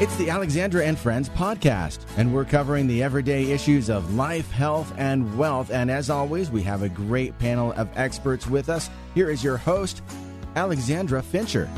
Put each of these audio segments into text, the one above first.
It's the Alexandra and Friends podcast, and we're covering the everyday issues of life, health, and wealth. And as always, we have a great panel of experts with us. Here is your host, Alexandra Fincher.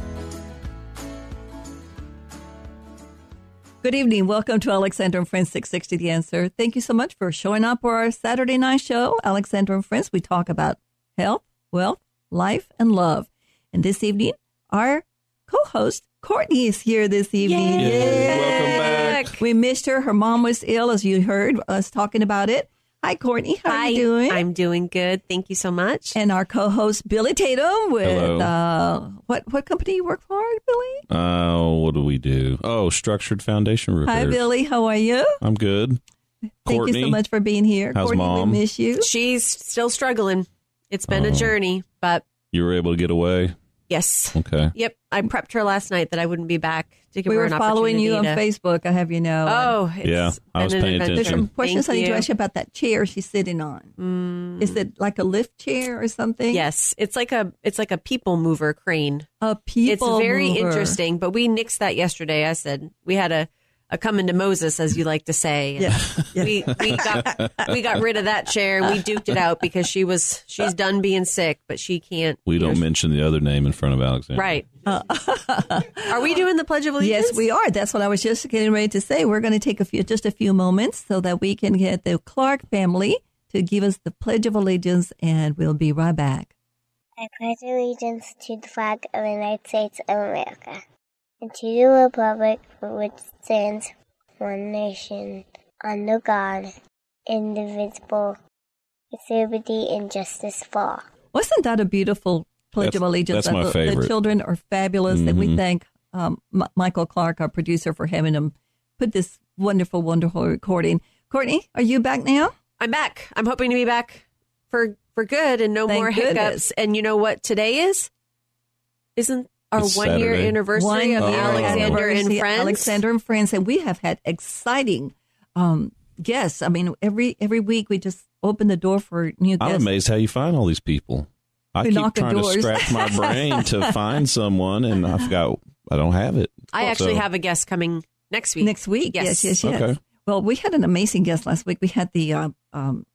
Good evening. Welcome to Alexandra and Friends 660 The Answer. Thank you so much for showing up for our Saturday night show, Alexandra and Friends. We talk about health, wealth, life, and love. And this evening, our co-host Courtney is here this evening. Yay. Welcome back. We missed her. Her mom was ill, as you heard us talking about it. Hi, Courtney. How Hi, are you doing? I'm doing good. Thank you so much. and our co-host Billy Tatum with Hello. uh, what what company you work for, Billy? Oh, what do we do? Oh, structured foundation repairs. Hi, Billy. How are you? I'm good. Thank Courtney, you so much for being here. how's Courtney, Mom? we miss you. She's still struggling. It's been Oh. a journey, but You were able to get away. Yes. Okay. Yep. I prepped her last night that I wouldn't be back to give We her were an following you on opportunity Facebook. I have you know. Oh, it's Yeah, I was paying adventure. There's some attention. questions I Thank need to ask you about that chair she's sitting on. Mm. Is it like a lift chair or something? Yes, it's like a it's like a people mover crane. A people it's very mover. interesting, but we nixed that yesterday. I said we had a a coming to Moses, as you like to say. Yeah. we we got we got rid of that chair. We duked it out because she was she's done being sick, but she can't. We don't mention the other name in front of Alexander. Right. Are we doing the Pledge of Allegiance? Yes, we are. That's what I was just getting ready to say. We're going to take a few, just a few moments so that we can get the Clark family to give us the Pledge of Allegiance, and we'll be right back. I pledge allegiance to the flag of the United States of America and to the republic for which it stands one nation, under God, indivisible, with liberty and justice for all. Wasn't that a beautiful Pledge That's- of Allegiance? that's my the, The children are fabulous, and we thank um, M- Michael Clark, our producer, for having him put this wonderful, wonderful recording. Courtney, are you back now? I'm back. I'm hoping to be back for for good and no Thank more goodness. hiccups. And you know what today is? Isn't our It's one year anniversary One of year Alexander anniversary, and Friends? Alexander and Friends, and we have had exciting um, guests. I mean, every every week we just open the door for new Guests. I'm amazed how you find all these people. I We keep knock at trying to scratch my brain to find someone, and I've got I don't have it. I actually So- have a guest coming next week. next week. Yes. Yes, yes, yes. Okay. Well, we had an amazing guest last week. We had the uh, um,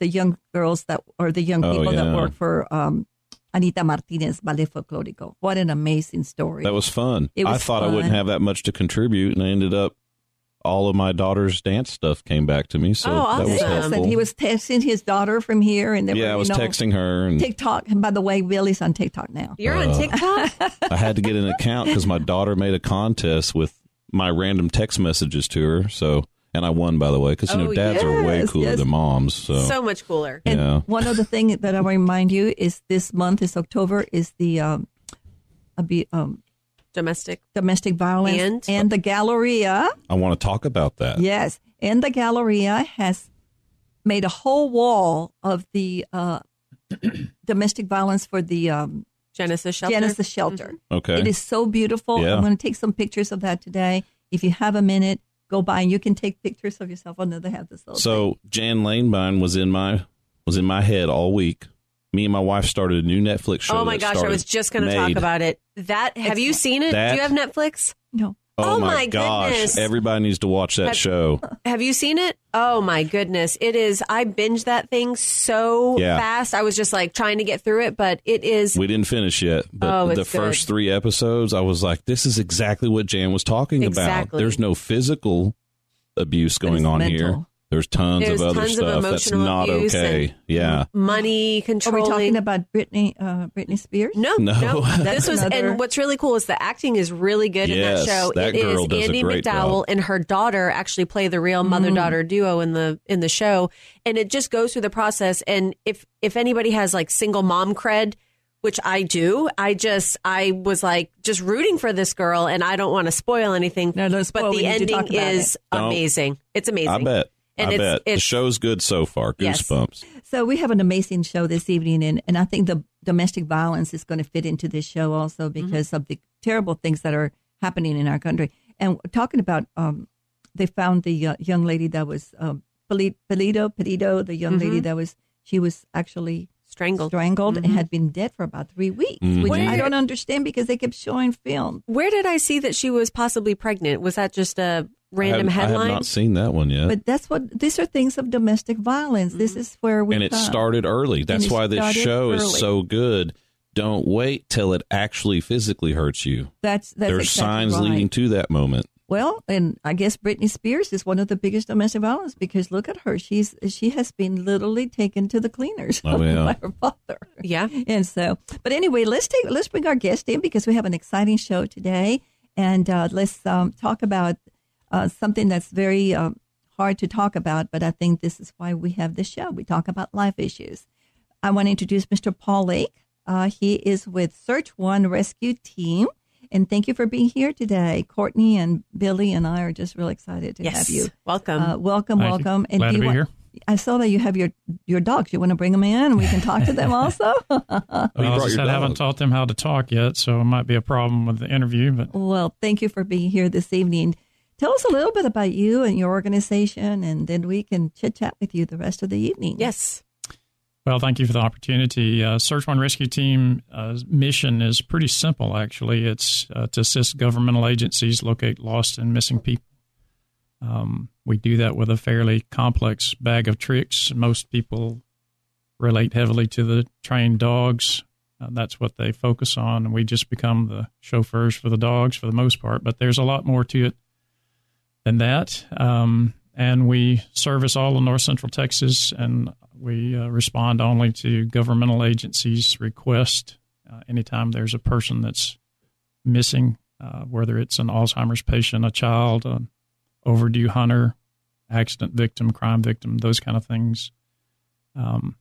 the young girls that or the young Oh, people that work for um, Anita Martinez Ballet Folklorico. What an amazing story! That was fun. It I was thought I wouldn't have that much to contribute, and I ended up all of my daughter's dance stuff came back to me. So Oh, that was awesome. Helpful. and he was texting his daughter from here, and they yeah, were, I was you know, texting her, and TikTok. And by the way, Billy's on TikTok now. You're on Uh, TikTok? I had to get an account because my daughter made a contest with my random text messages to her. So, and I won, by the way, because you know Oh, dads are way cooler yes. than moms. So, so much cooler. And Yeah. one other thing that I want to remind you is this month is October is the um, a be, um, Domestic. domestic violence And? and the Galleria. I want to talk about that. Yes, and the Galleria has made a whole wall of the uh, domestic violence for the um, Genesis Shelter. Mm-hmm. Genesis shelter. Okay. It is so beautiful. Yeah. I'm going to take some pictures of that today. If you have a minute, go by and you can take pictures of yourself. I know they have this little thing. So Jan Lanebine was in my was in my head all week. Me and my wife started a new Netflix show. Oh my that gosh, I was just going to talk about it. That have you seen it? That- Do you have Netflix? no. Oh, Oh my, my gosh! goodness. Everybody needs to watch that Have- show. Have you seen it? Oh my goodness. It is I binged that thing so Yeah. fast. I was just like trying to get through it, but it is We didn't finish yet, but Oh, the it's first good. three episodes, I was like, "This is exactly what Jan was talking about." There's no physical abuse going on mental. here. There's tons There's of other tons of stuff that's emotional not abuse okay. and- Yeah. money control. Are we talking about Britney, uh, Britney Spears? no, No. no, This was, another- and what's really cool is the acting is really good in that show. that It is girl does a Andie great MacDowell job. and her daughter actually play the real mother daughter duo in the in the show, and it just goes through the process. And if if anybody has like single mom cred, which I do, I just I was like just rooting for this girl, and I don't want to spoil anything. No, don't spoil. But the need to talk ending is Don't. amazing. It's amazing. I bet. And I it's- bet the it's- show's good so far. Yes. Goosebumps. So we have an amazing show this evening, and, and I think the domestic violence is going to fit into this show also because of the terrible things that are happening in our country. And talking about, um, they found the uh, young lady that was um, Peli- Petito, Petito, the young lady that was she was actually Strangled. strangled Mhm. and had been dead for about three weeks, Mhm. which Where- I don't understand because they kept showing film. Where did I see that she was possibly pregnant? Was that just a random I have, I have not seen that one yet. But that's what these are things of domestic violence. This is where we and it come. started early. That's why this show early. is so good. Don't wait till it actually physically hurts you. That's that's There's exactly signs right. leading to that moment. Well, and I guess Britney Spears is one of the biggest domestic violence because look at her. She's she has been literally taken to the cleaners Oh, yeah. by her father. yeah. And so, but anyway, let's take let's bring our guest in because we have an exciting show today, and uh, let's um, talk about uh, something that's very um, hard to talk about. But I think this is why we have this show. We talk about life issues. I want to introduce Mr. Paul Lake. Uh, he is with Search One Rescue Team. And thank you for being here today. Courtney and Billy and I are just really excited to Yes. have you. Welcome. Uh, welcome, Thank you. welcome. Glad do to you be want- here. I saw that you have your your dogs. You want to bring them in and we can talk to them also? You Well, I your said, I haven't taught them how to talk yet, so it might be a problem with the interview. But Well, thank you for being here this evening. Tell us a little bit about you and your organization, and then we can chit chat with you the rest of the evening. yes. well, thank you for the opportunity. Uh, Search One Rescue Team uh, mission is pretty simple. Actually, it's uh, to assist governmental agencies locate lost and missing people. Um, we do that with a fairly complex bag of tricks. Most people relate heavily to the trained dogs. Uh, that's what they focus on, and we just become the chauffeurs for the dogs for the most part. But there's a lot more to it than that. Um, and we service all of North Central Texas, and we uh, respond only to governmental agencies' request uh, anytime there's a person that's missing, uh, whether it's an Alzheimer's patient, a child, an overdue hunter, accident victim, crime victim, those kind of things. Um,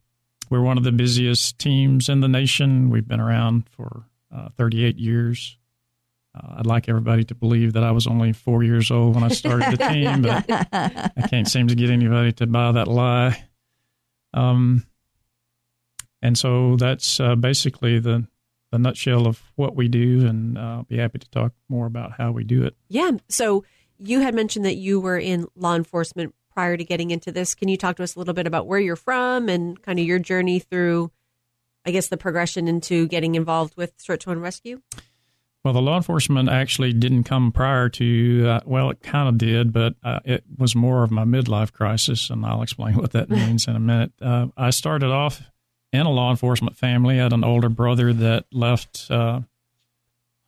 we're one of the busiest teams in the nation. We've been around for uh, 38 years. Uh, I'd like everybody to believe that I was only four years old when I started the team, but I can't seem to get anybody to buy that lie. Um, and so that's uh, basically the the nutshell of what we do, and uh, I'll be happy to talk more about how we do it. Yeah. So you had mentioned that you were in law enforcement prior to getting into this. Can you talk to us a little bit about where you're from and kind of your journey through, I guess, the progression into getting involved with Search One Rescue? Well, the law enforcement actually didn't come prior to, uh, well, it kind of did, but uh, it was more of my midlife crisis, and I'll explain what that means in a minute. Uh, I started off in a law enforcement family. I had an older brother that left uh,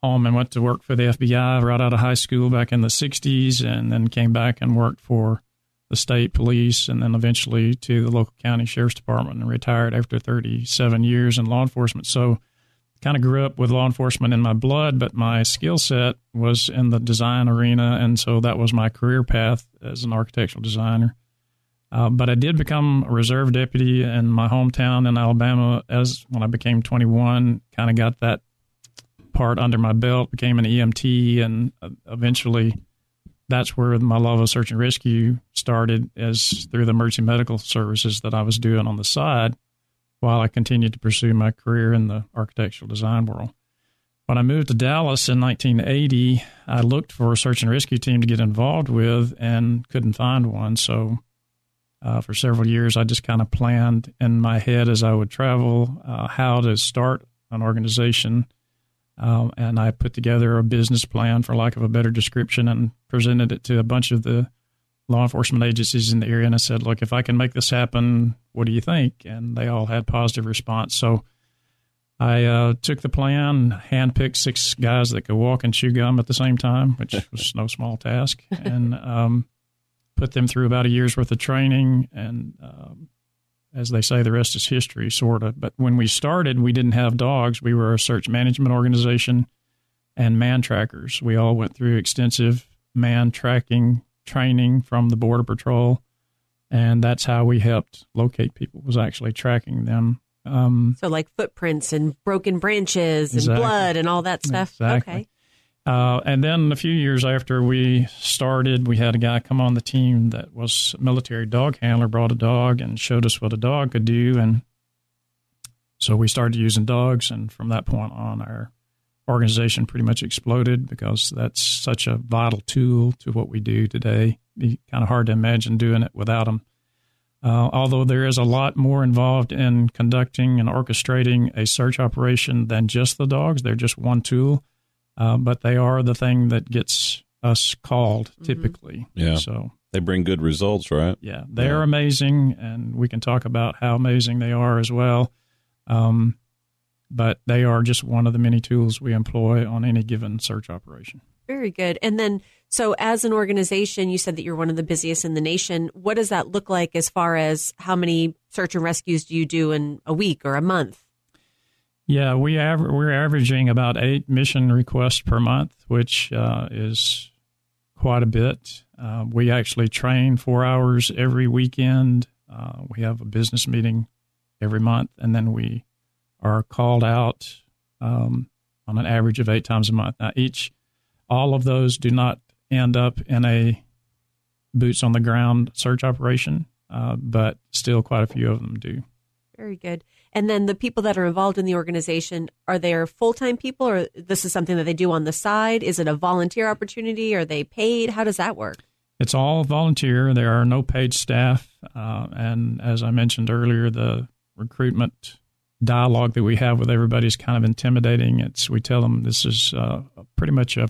home and went to work for the FBI right out of high school back in the 60s, and then came back and worked for the state police and then eventually to the local county sheriff's department and retired after 37 years in law enforcement. So, kind of grew up with law enforcement in my blood, but my skill set was in the design arena, and so that was my career path as an architectural designer. Uh, but I did become a reserve deputy in my hometown in Alabama as when I became 21. Kind of got that part under my belt, became an EMT, and uh, eventually that's where my love of search and rescue started, as through the emergency medical services that I was doing on the side while I continued to pursue my career in the architectural design world. When I moved to Dallas in 1980, I looked for a search and rescue team to get involved with and couldn't find one. So, uh, for several years, I just kind of planned in my head as I would travel uh, how to start an organization. Um, and I put together a business plan, for lack of a better description, and presented it to a bunch of the law enforcement agencies in the area. And I said, look, if I can make this happen, what do you think? And they all had positive response. So I uh, took the plan, handpicked six guys that could walk and chew gum at the same time, which was no small task, and um, put them through about a year's worth of training. And um, as they say, the rest is history, sort of. But when we started, we didn't have dogs. We were a search management organization and man trackers. We all went through extensive man tracking training from the Border Patrol, and that's how we helped locate people. Was actually tracking them. Um, So, like footprints and broken branches and Exactly. blood and all that stuff. Exactly. Okay. Uh, and then a few years after we started, we had a guy come on the team that was a military dog handler, brought a dog and showed us what a dog could do. And so we started using dogs. And from that point on, our organization pretty much exploded because that's such a vital tool to what we do today. Be kind of hard to imagine doing it without them. Uh, although there is a lot more involved in conducting and orchestrating a search operation than just the dogs, they're just one tool, uh, but they are the thing that gets us called typically. Yeah. So They bring good results, right? yeah, they Yeah. are amazing, and we can talk about how amazing they are as well. Um, but they are just one of the many tools we employ on any given search operation. Very good. And then, so as an organization, you said that you're one of the busiest in the nation. What does that look like as far as how many search and rescues do you do in a week or a month? Yeah, we aver- we're averaging about eight mission requests per month, which uh, is quite a bit. Uh, we actually train four hours every weekend. Uh, we have a business meeting every month, and then we are called out um, on an average of eight times a month. Now, each, all of those do not end up in a boots on the ground search operation, uh, but still quite a few of them do. Very good. And then the people that are involved in the organization, are they full time people or this is something that they do on the side? Is it a volunteer opportunity? Are they paid? How does that work? It's all volunteer. There are no paid staff. Uh, and as I mentioned earlier, the recruitment dialogue that we have with everybody is kind of intimidating. It's we tell them this is uh, pretty much a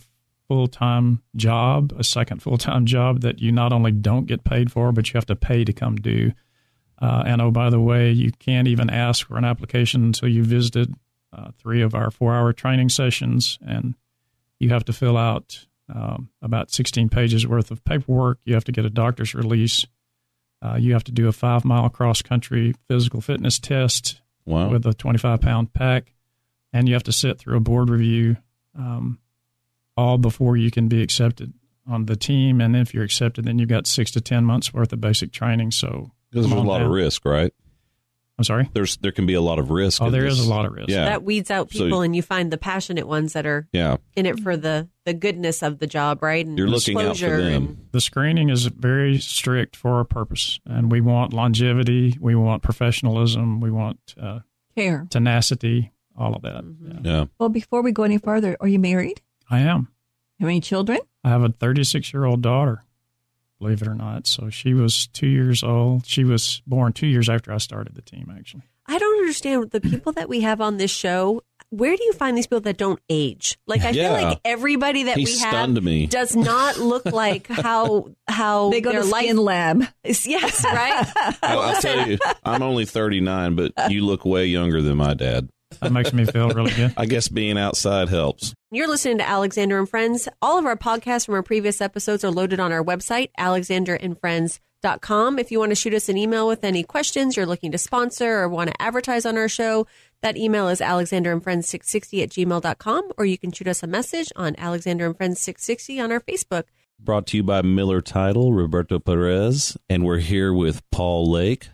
full time job, a second full time job that you not only don't get paid for, but you have to pay to come do. Uh, and oh, by the way, you can't even ask for an application until you visited uh, three of our four hour training sessions, and you have to fill out um, about 16 pages worth of paperwork. You have to get a doctor's release. Uh, you have to do a five mile cross country physical fitness test Wow. with a 25 pound pack, and you have to sit through a board review, um, all before you can be accepted on the team. And if you're accepted, then you've got six to 10 months worth of basic training. So Because there's a lot of risk, right? I'm sorry. There's there can be a lot of risk. Oh, in there is this. a lot of risk. Yeah. That weeds out So- people and you find the passionate ones that are Yeah. in it for the, the goodness of the job, right? And You're looking out for them. The screening is very strict for a purpose, and we want longevity, we want professionalism, we want uh, Care. tenacity, all of that. Mm-hmm. Yeah. Yeah. Well, before we go any further, are you married? I am. You have any children? I have a 36 year old daughter, believe it or not. So she was two years old. She was born two years after I started the team, actually. I don't understand the people that we have on this show. Where do you find these people that don't age? Like I Yeah. feel like everybody that He we have stunned me. does not look like how how They go their to life Skin Lab. Yes, right. Well, I'll tell you, I'm only 39, but you look way younger than my dad. That makes me feel really good. I guess being outside helps. You're listening to Alexander and Friends. All of our podcasts from our previous episodes are loaded on our website, alexanderandfriends.com. If you want to shoot us an email with any questions you're looking to sponsor or want to advertise on our show, that email is alexanderandfriends660 at gmail.com, or you can shoot us a message on Alexander and Friends 660 on our Facebook. Brought to you by Miller Title, Roberto Perez, and we're here with Paul Lake,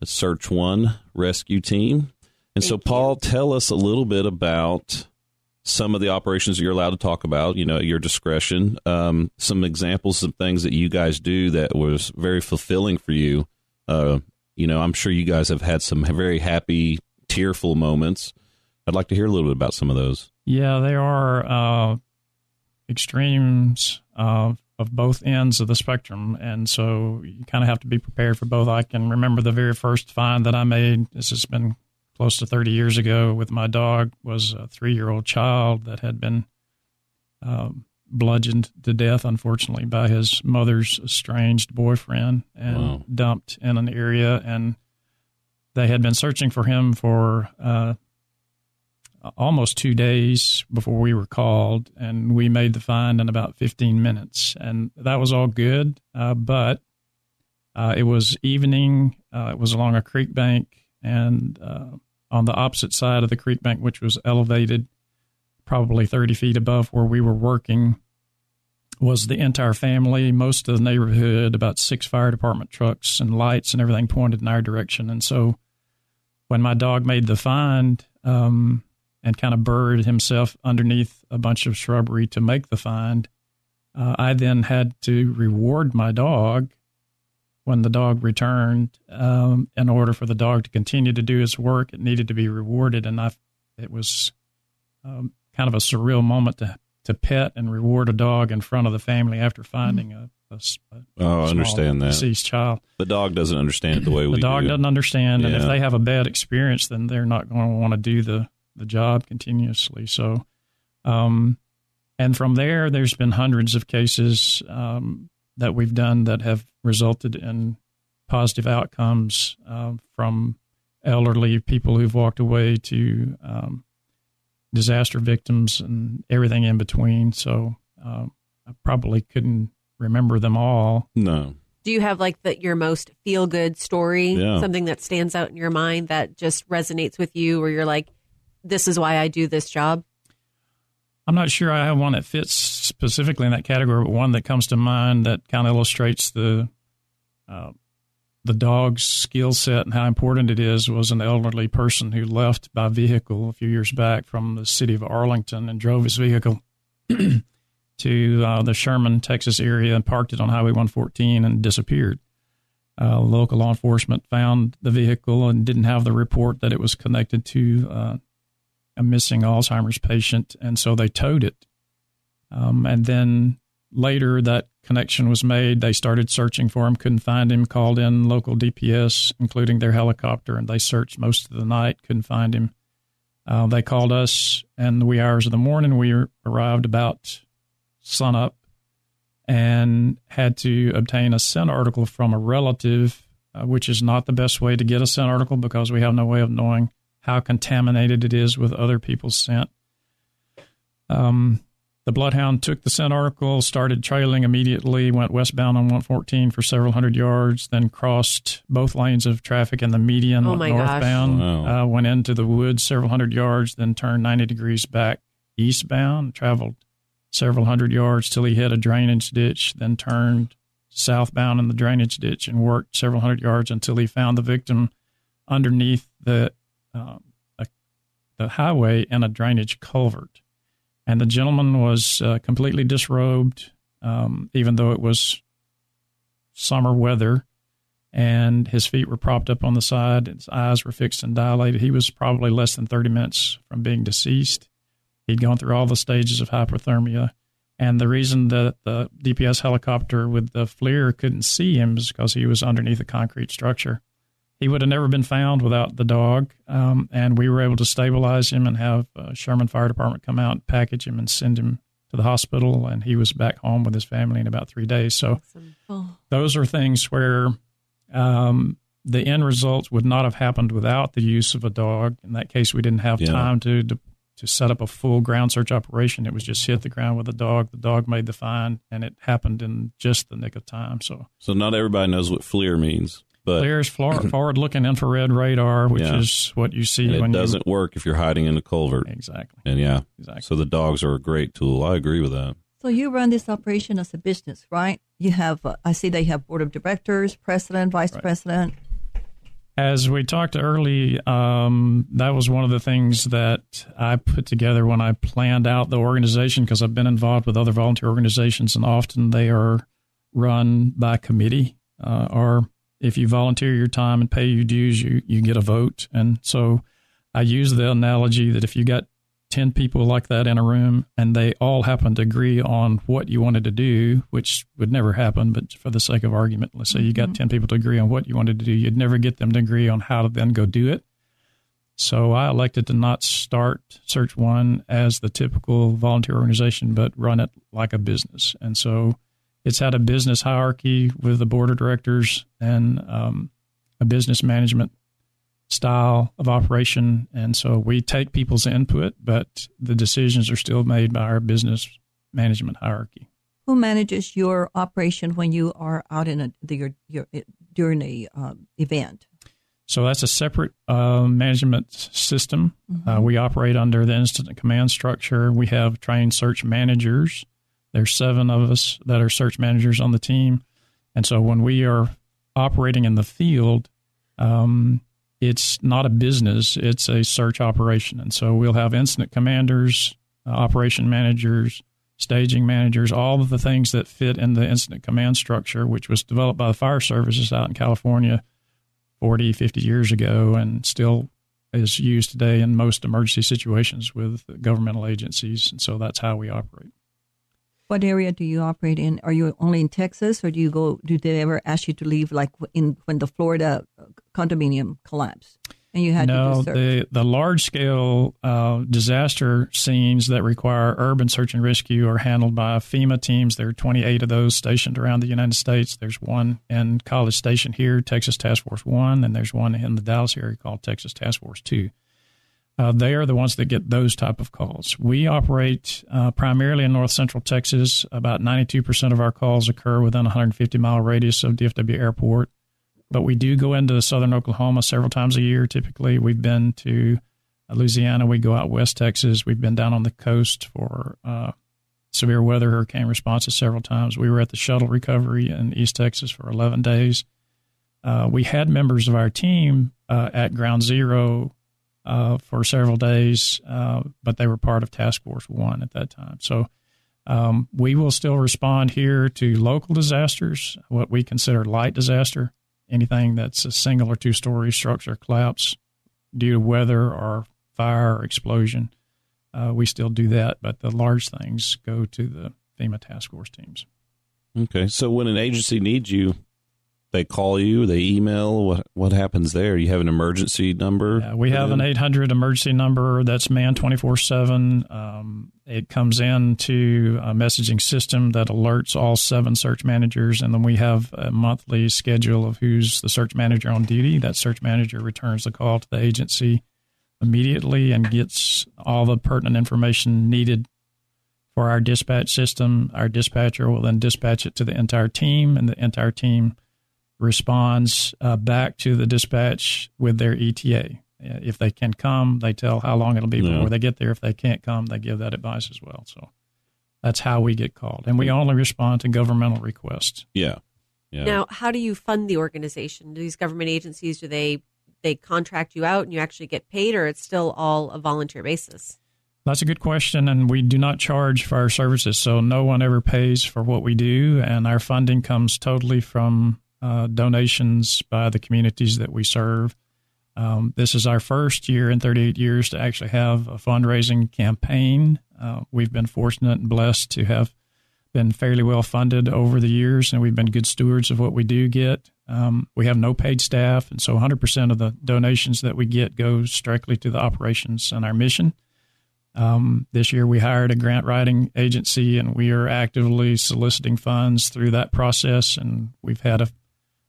the Search One rescue team. And so, Thank you. Paul, tell us a little bit about some of the operations you're allowed to talk about, you know, at your discretion. Um, some examples of things that you guys do that was very fulfilling for you. Uh, you know, I'm sure you guys have had some very happy, tearful moments. I'd like to hear a little bit about some of those. Yeah, they are uh, extremes of, of both ends of the spectrum. And so you kind of have to be prepared for both. I can remember the very first find that I made. This has been close to 30 years ago with my dog was a three year old child that had been um, bludgeoned to death, unfortunately, by his mother's estranged boyfriend and Wow. dumped in an area. And they had been searching for him for uh, almost two days before we were called, and we made the find in about 15 minutes. And that was all good, uh, but uh, it was evening. Uh, it was along a creek bank, and uh, on the opposite side of the creek bank, which was elevated probably 30 feet above where we were working, was the entire family, most of the neighborhood, about six fire department trucks and lights and everything pointed in our direction. And so when my dog made the find, um, and kind of buried himself underneath a bunch of shrubbery to make the find. Uh, I then had to reward my dog when the dog returned. Um, in order for the dog to continue to do his work, it needed to be rewarded, and I, it was um, kind of a surreal moment to to pet and reward a dog in front of the family after finding a, a, a Oh, I understand that. deceased child. The dog doesn't understand it the way we The dog do. doesn't understand, and if they have a bad experience, then they're not going to want to do the the job continuously. So, um, and from there, there's been hundreds of cases um, that we've done that have resulted in positive outcomes uh, from elderly people who've walked away to um, disaster victims and everything in between. So, um, I probably couldn't remember them all. No. Do you have like the, your most feel good story? Yeah. Something that stands out in your mind that just resonates with you, where you're like, this is why I do this job? I'm not sure I have one that fits specifically in that category, but one that comes to mind that kind of illustrates the uh, the dog's skill set and how important it is was an elderly person who left by vehicle a few years back from the city of Arlington and drove his vehicle to uh, the Sherman, Texas area and parked it on Highway 114 and disappeared. Uh, local law enforcement found the vehicle and didn't have the report that it was connected to uh, a missing Alzheimer's patient, and so they towed it. Um, and then later, that connection was made. They started searching for him, couldn't find him, called in local DPS, including their helicopter, and they searched most of the night, couldn't find him. Uh, they called us, and the wee hours of the morning, we arrived about sunup and had to obtain a scent article from a relative, uh, which is not the best way to get a scent article because we have no way of knowing how contaminated it is with other people's scent. Um, the bloodhound took the scent article, started trailing immediately, went westbound on 114 for several hundred yards, then crossed both lanes of traffic in the median, Oh went northbound, Wow. uh, went into the woods several hundred yards, then turned 90 degrees back eastbound, traveled several hundred yards till he hit a drainage ditch, then turned southbound in the drainage ditch and worked several hundred yards until he found the victim underneath the uh, a, the highway in a drainage culvert. And the gentleman was uh, completely disrobed, um, even though it was summer weather, and his feet were propped up on the side. His eyes were fixed and dilated. He was probably less than 30 minutes from being deceased. He'd gone through all the stages of hypothermia. And the reason that the DPS helicopter with the FLIR couldn't see him is because he was underneath a concrete structure. He would have never been found without the dog. Um, and we were able to stabilize him and have uh, Sherman Fire Department come out and package him and send him to the hospital. And he was back home with his family in about three days. So Oh, those are things where um, the end result would not have happened without the use of a dog. In that case, we didn't have Yeah. time to, to to set up a full ground search operation. It was just hit the ground with a dog. The dog made the find, and it happened in just the nick of time. So So not everybody knows what FLIR means, but there's forward-looking infrared radar, which Yeah. is what you see and it when doesn't work if you're hiding in a culvert. exactly And yeah, exactly. so the dogs are a great tool. I agree with that. so you run this operation as a business, right? You have, uh, I see they have board of directors, president, vice Right. president. As we talked early, um, that was one of the things that I put together when I planned out the organization because I've been involved with other volunteer organizations, and often they are run by committee. Uh, or if you volunteer your time and pay your dues, you, you get a vote. And so I use the analogy that if you got 10 people like that in a room and they all happen to agree on what you wanted to do, which would never happen, but for the sake of argument, let's say you got mm-hmm. 10 people to agree on what you wanted to do, you'd never get them to agree on how to then go do it. So I elected to not start Search One as the typical volunteer organization, but run it like a business. And so it's had a business hierarchy with the board of directors and um, a business management style of operation. And so we take people's input, but the decisions are still made by our business management hierarchy. Who manages your operation when you are out in a the, your, your during a uh, event? So that's a separate uh, management system. Uh, we operate under the incident command structure. We have trained search managers. There's seven of us that are search managers on the team. And so when we are operating in the field, um, it's not a business, it's a search operation. And so we'll have incident commanders, uh, operation managers, staging managers, all of the things that fit in the incident command structure, which was developed by the fire services out in California 40, 50 years ago and still is used today in most emergency situations with governmental agencies, and so that's how we operate. What area do you operate in? Are you only in Texas, or do you go? Do they ever ask you to leave, like in when the Florida uh, condominium collapsed? and you had to? no, the the large scale uh, disaster scenes that require urban search and rescue are handled by FEMA teams. There are 28 of those stationed around the United States. There's one in College Station here, Texas Task Force One, and there's one in the Dallas area called Texas Task Force Two. Uh, they are the ones that get those type of calls. We operate uh, primarily in north central Texas. About 92% of our calls occur within 150 mile radius of DFW Airport but we do go into southern Oklahoma several times a year. Typically, we've been to Louisiana. We go out west Texas. We've been down on the coast for uh, severe weather hurricane responses several times. We were at the shuttle recovery in East Texas for 11 days. Uh, we had members of our team uh, at Ground Zero uh, for several days, uh, but they were part of Task Force One at that time. So um, we will still respond here to local disasters, what we consider light disaster anything that's a single or two story structure collapse due to weather or fire or explosion, uh, we still do that. But the large things go to the FEMA task force teams. Okay. So when an agency needs you, they call you, they email. What what happens there? You have an emergency number. Yeah, we have an eight hundred emergency number that's manned twenty four seven. Um, it comes into a messaging system that alerts all seven search managers, and then we have a monthly schedule of who's the search manager on duty. That search manager returns the call to the agency immediately and gets all the pertinent information needed for our dispatch system. Our dispatcher will then dispatch it to the entire team, and the entire team responds uh, back to the dispatch with their ETA. If they can come, they tell how long it'll be yeah. before they get there. If they can't come, they give that advice as well. So that's how we get called, and we only respond to governmental requests. Yeah. yeah. Now, how do you fund the organization? Do these government agencies do they they contract you out and you actually get paid, or it's still all a volunteer basis? That's a good question, and we do not charge for our services, so no one ever pays for what we do, and our funding comes totally from uh, donations by the communities that we serve. Um, this is our first year in 38 years to actually have a fundraising campaign. Uh, we've been fortunate and blessed to have been fairly well funded over the years, and we've been good stewards of what we do get. Um, we have no paid staff, and so 100% of the donations that we get goes directly to the operations and our mission. Um, this year, we hired a grant writing agency, and we are actively soliciting funds through that process. And we've had a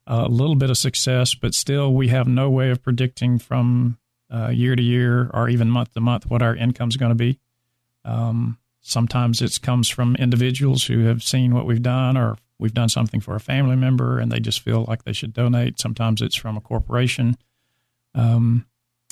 a little bit of success, but still we have no way of predicting from uh, year to year or even month to month what our income is going to be. Um, sometimes it comes from individuals who have seen what we've done or we've done something for a family member and they just feel like they should donate. Sometimes it's from a corporation. Um,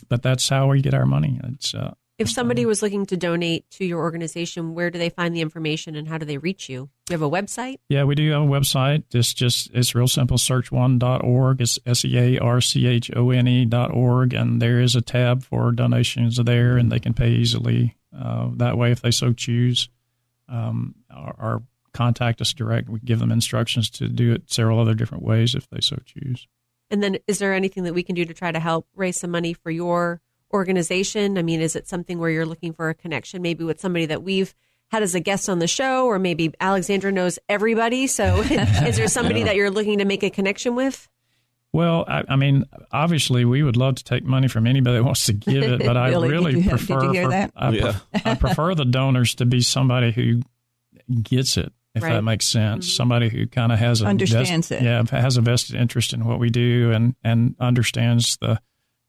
but that's how we get our money. It's uh, if somebody was looking to donate to your organization, where do they find the information and how do they reach you? Do you have a website? Yeah, we do have a website. It's just, it's real simple, searchone.org. It's S E A R C H O N E.org. And there is a tab for donations there, and they can pay easily uh, that way if they so choose. Um, or, or contact us direct. We give them instructions to do it several other different ways if they so choose. And then, is there anything that we can do to try to help raise some money for your organization? I mean, is it something where you're looking for a connection maybe with somebody that we've had as a guest on the show, or maybe Alexandra knows everybody? So is there somebody yeah. that you're looking to make a connection with? Well, I, I, mean, obviously, we would love to take money from anybody that wants to give it, but I really did you, prefer. Did you hear for, that? I, yeah. I, prefer the donors to be somebody who gets it, if right. that makes sense. Mm-hmm. Somebody who kind of has a understands vest, it. Yeah, has a vested interest in what we do and and understands the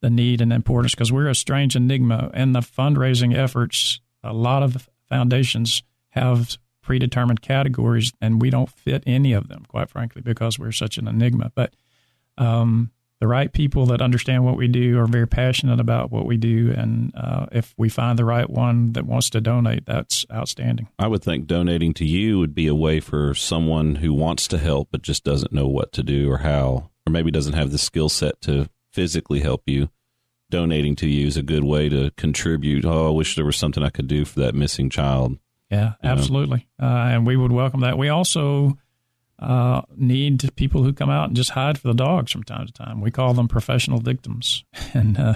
the need and importance because we're a strange enigma. And the fundraising efforts, a lot of foundations have predetermined categories, and we don't fit any of them, quite frankly, because we're such an enigma. But um, the right people that understand what we do are very passionate about what we do, and uh, if we find the right one that wants to donate, that's outstanding. I would think donating to you would be a way for someone who wants to help but just doesn't know what to do or how, or maybe doesn't have the skill set to physically help you donating to you is a good way to contribute. Oh, I wish there was something I could do for that missing child. Yeah, absolutely. Uh, and we would welcome that. We also uh, need people who come out and just hide for the dogs from time to time. We call them professional victims. And uh,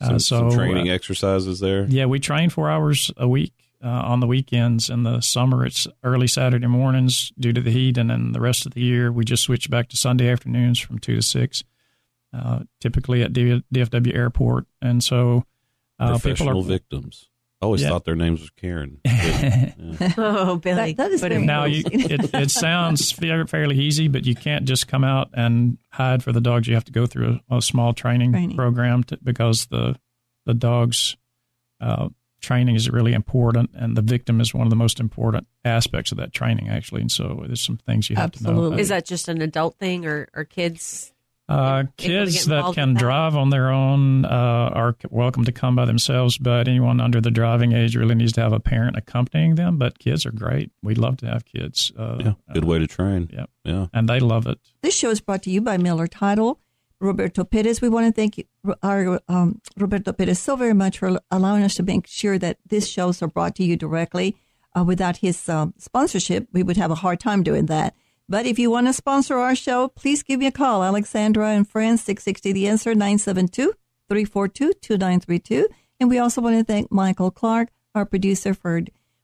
Some, Uh, some so, training uh, exercises there. Yeah, we train four hours a week uh, on the weekends. In the summer, it's early Saturday mornings due to the heat, and then the rest of the year we just switch back to Sunday afternoons from two to six, uh, typically at D- DFW Airport. And so uh, people Professional are victims. I always Yeah. thought their names was Karen. Yeah. Oh, Billy. That- that is Put very now you, it, it sounds fairly easy, but you can't just come out and hide for the dogs. You have to go through a, a small training, Training. program to, because the the dogs uh, training is really important, and the victim is one of the most important aspects of that training, actually. And so there's some things you have to know. Absolutely. Is that just an adult thing or, or kids? Uh, kids that can that? drive on their own uh, are welcome to come by themselves, but anyone under the driving age really needs to have a parent accompanying them. But kids are great. We'd love to have kids. Uh, yeah, good way to train. Yeah. Yeah. and they love it. This show is brought to you by Miller Title. Roberto Perez, we want to thank you, our um, Roberto Perez so very much for allowing us to make sure that these shows are brought to you directly. Uh, without his um, sponsorship, we would have a hard time doing that. But if you want to sponsor our show, please give me a call. Alexandra and Friends, 660 The Answer, 972 342 2932. And we also want to thank Michael Clark, our producer, for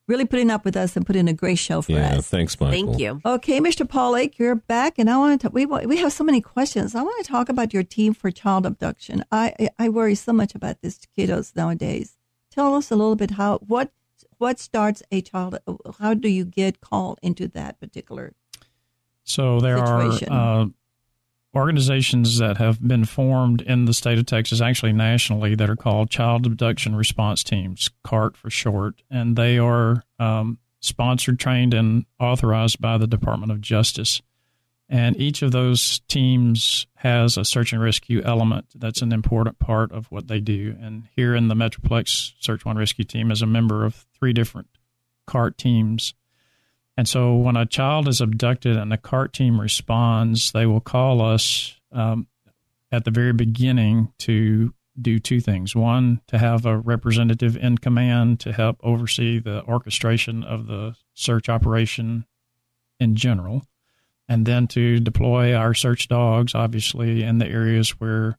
really putting up with us and putting a great show for Yeah, us. thanks, Michael. Thank you. Okay, Mr. Paul Lake, you're back, and I want to. We we have so many questions. I want to talk about your team for child abduction. I I- I worry so much about these kiddos nowadays. Tell us a little bit how what what starts a child. How do you get called into that particular? So there situation. are uh, organizations that have been formed in the state of Texas, actually nationally, that are called Child Abduction Response Teams, CART for short, and they are um, sponsored, trained, and authorized by the Department of Justice. And each of those teams has a search and rescue element that's an important part of what they do. And here in the Metroplex Search One Rescue Team is a member of three different CART teams. And so when a child is abducted and the CART team responds, they will call us um, at the very beginning to do two things. One, to have a representative in command to help oversee the orchestration of the search operation in general, and then to deploy our search dogs, obviously, in the areas where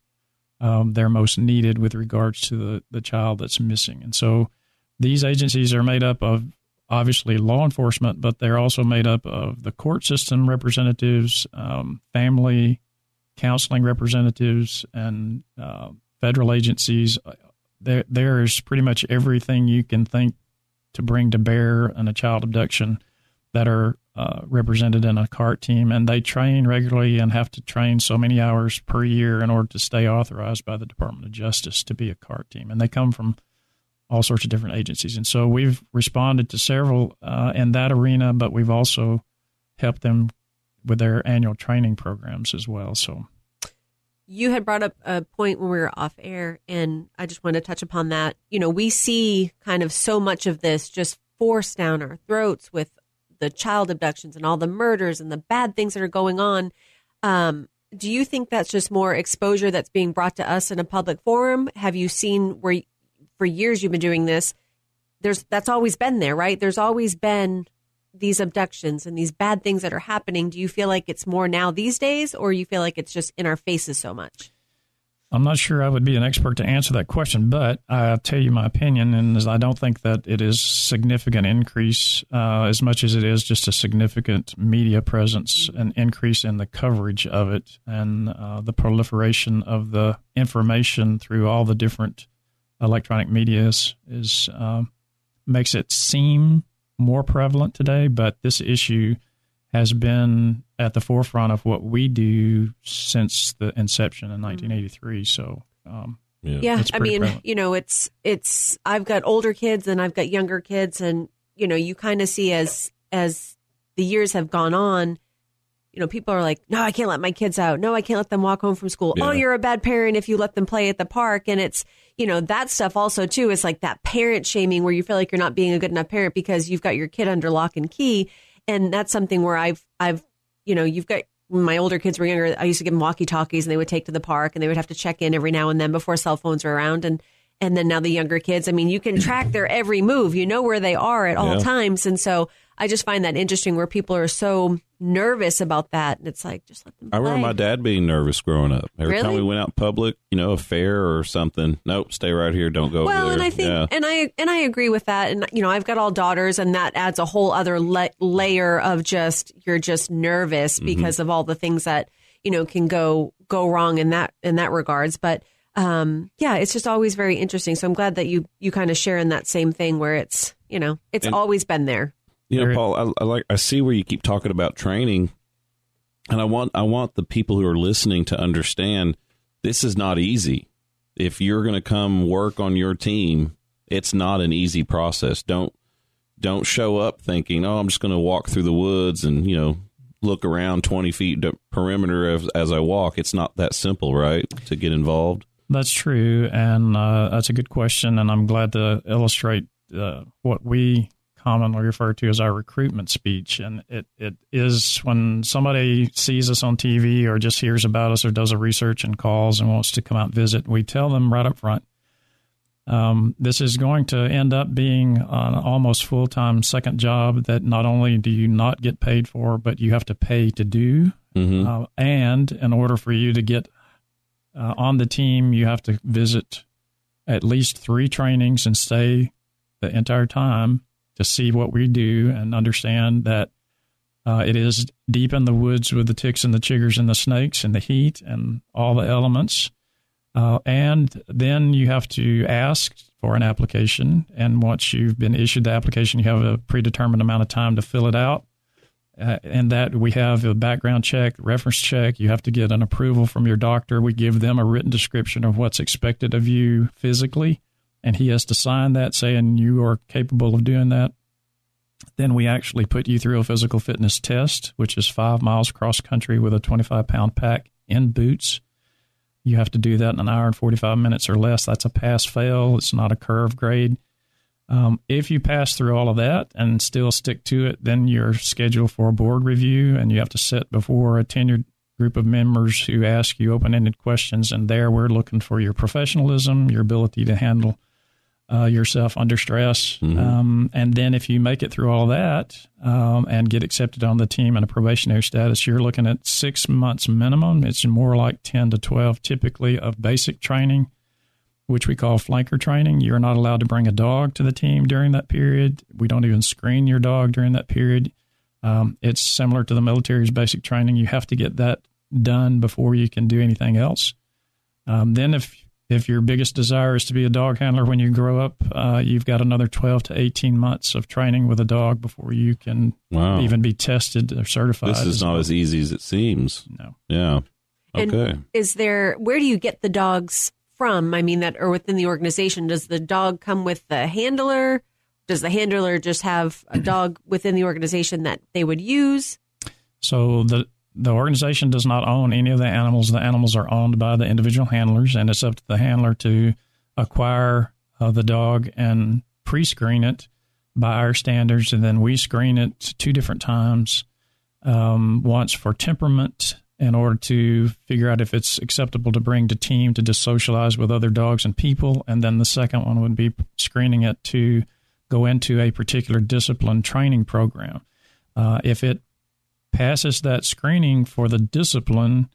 um, they're most needed with regards to the, the child that's missing. And so these agencies are made up of obviously law enforcement, but they're also made up of the court system representatives, um, family counseling representatives, and uh, federal agencies. There, there is pretty much everything you can think to bring to bear in a child abduction that are uh, represented in a CART team, and they train regularly and have to train so many hours per year in order to stay authorized by the Department of Justice to be a CART team. And they come from all sorts of different agencies. And so we've responded to several uh, in that arena, but we've also helped them with their annual training programs as well. So You had brought up a point when we were off air, and I just wanted to touch upon that. You know, we see kind of so much of this just forced down our throats with the child abductions and all the murders and the bad things that are going on. Um, do you think that's just more exposure that's being brought to us in a public forum? Have you seen where for years you've been doing this? There's that's always been there, right? There's always been these abductions and these bad things that are happening. Do you feel like it's more now these days, or you feel like it's just in our faces so much? I'm not sure I would be an expert to answer that question, but I'll tell you my opinion, and I don't think that it is significant increase uh, as much as it is just a significant media presence and increase in the coverage of it and uh, the proliferation of the information through all the different electronic media is uh, makes it seem more prevalent today. But this issue has been at the forefront of what we do since the inception in 1983. So, um, Yeah. Yeah, I mean, prevalent. you know, it's it's I've got older kids and I've got younger kids, and you know, you kind of see as as the years have gone on, you know, people are like, no, I can't let my kids out. No, I can't let them walk home from school. Oh, you're a bad parent if you let them play at the park, and it's you know that stuff also too is like that parent shaming where you feel like you're not being a good enough parent because you've got your kid under lock and key, and that's something where I've I've you know you've got when my older kids were younger, I used to give them walkie talkies and they would take to the park and they would have to check in every now and then before cell phones were around. And, and then now the younger kids, I mean, you can track their every move. You know where they are at all Yeah. times. And so I just find that interesting where people are so nervous about that. And it's like, just let them I remember my dad being nervous growing up. Every time we went out in public, you know, a fair or something, nope, stay right here, don't go well, and I think, yeah. and I and I agree with that. And you know, I've got all daughters, and that adds a whole other la- layer of just you're just nervous Mm-hmm. because of all the things that you know can go go wrong in that in that regards. But um, yeah, it's just always very interesting. So I'm glad that you you kind of share in that same thing where it's you know it's And- always been there. You know, Paul, I, I like I see where you keep talking about training, and I want I want the people who are listening to understand this is not easy. If you're going to come work on your team, it's not an easy process. Don't don't show up thinking, "Oh, I'm just going to walk through the woods and you know look around 20 feet perimeter as, as I walk." It's not that simple, right? To get involved. That's true, and uh, that's a good question, and I'm glad to illustrate uh, what we commonly referred to as our recruitment speech. And it, it is when somebody sees us on TV or just hears about us or does a research and calls and wants to come out and visit, we tell them right up front. Um, this is going to end up being an almost full time second job that not only do you not get paid for, but you have to pay to do. hmm Uh, and in order for you to get uh, on the team, you have to visit at least three trainings and stay the entire time to see what we do and understand that uh, it is deep in the woods with the ticks and the chiggers and the snakes and the heat and all the elements. Uh, and then you have to ask for an application. And once you've been issued the application, you have a predetermined amount of time to fill it out uh, and that we have a background check, reference check. You have to get an approval from your doctor. We give them a written description of what's expected of you physically, and he has to sign that saying you are capable of doing that. Then we actually put you through a physical fitness test, which is five miles cross country with a 25 pound pack in boots. You have to do that in an hour and 45 minutes or less. That's a pass fail. It's not a curve grade. Um, if you pass through all of that and still stick to it, then you're scheduled for a board review and you have to sit before a tenured group of members who ask you open ended questions. And there we're looking for your professionalism, your ability to handle uh, yourself under stress. Um, and then if you make it through all that um, and get accepted on the team in a probationary status, you're looking at six months minimum. It's more like 10 to 12 typically of basic training which we call flanker training. You're not allowed to bring a dog to the team during that period. We don't even screen your dog during that period. Um, it's similar to the military's basic training. You have to get that done before you can do anything else. Um, then, if if your biggest desire is to be a dog handler when you grow up, uh, you've got another 12 to 18 months of training with a dog before you can Wow. even be tested or certified. this is as not well. as easy as it seems. No. Yeah. And Okay. is there where do you get the dogs from? I mean that or within the organization, does the dog come with the handler? Does the handler just have a dog within the organization that they would use? So the the organization does not own any of the animals. The animals are owned by the individual handlers, and it's up to the handler to acquire uh, the dog and pre-screen it by our standards, and then we screen it two different times. Um, once for temperament, in order to figure out if it's acceptable to bring to team to just socialize with other dogs and people, and then the second one would be screening it to go into a particular discipline training program. Uh, if it passes that screening for the discipline,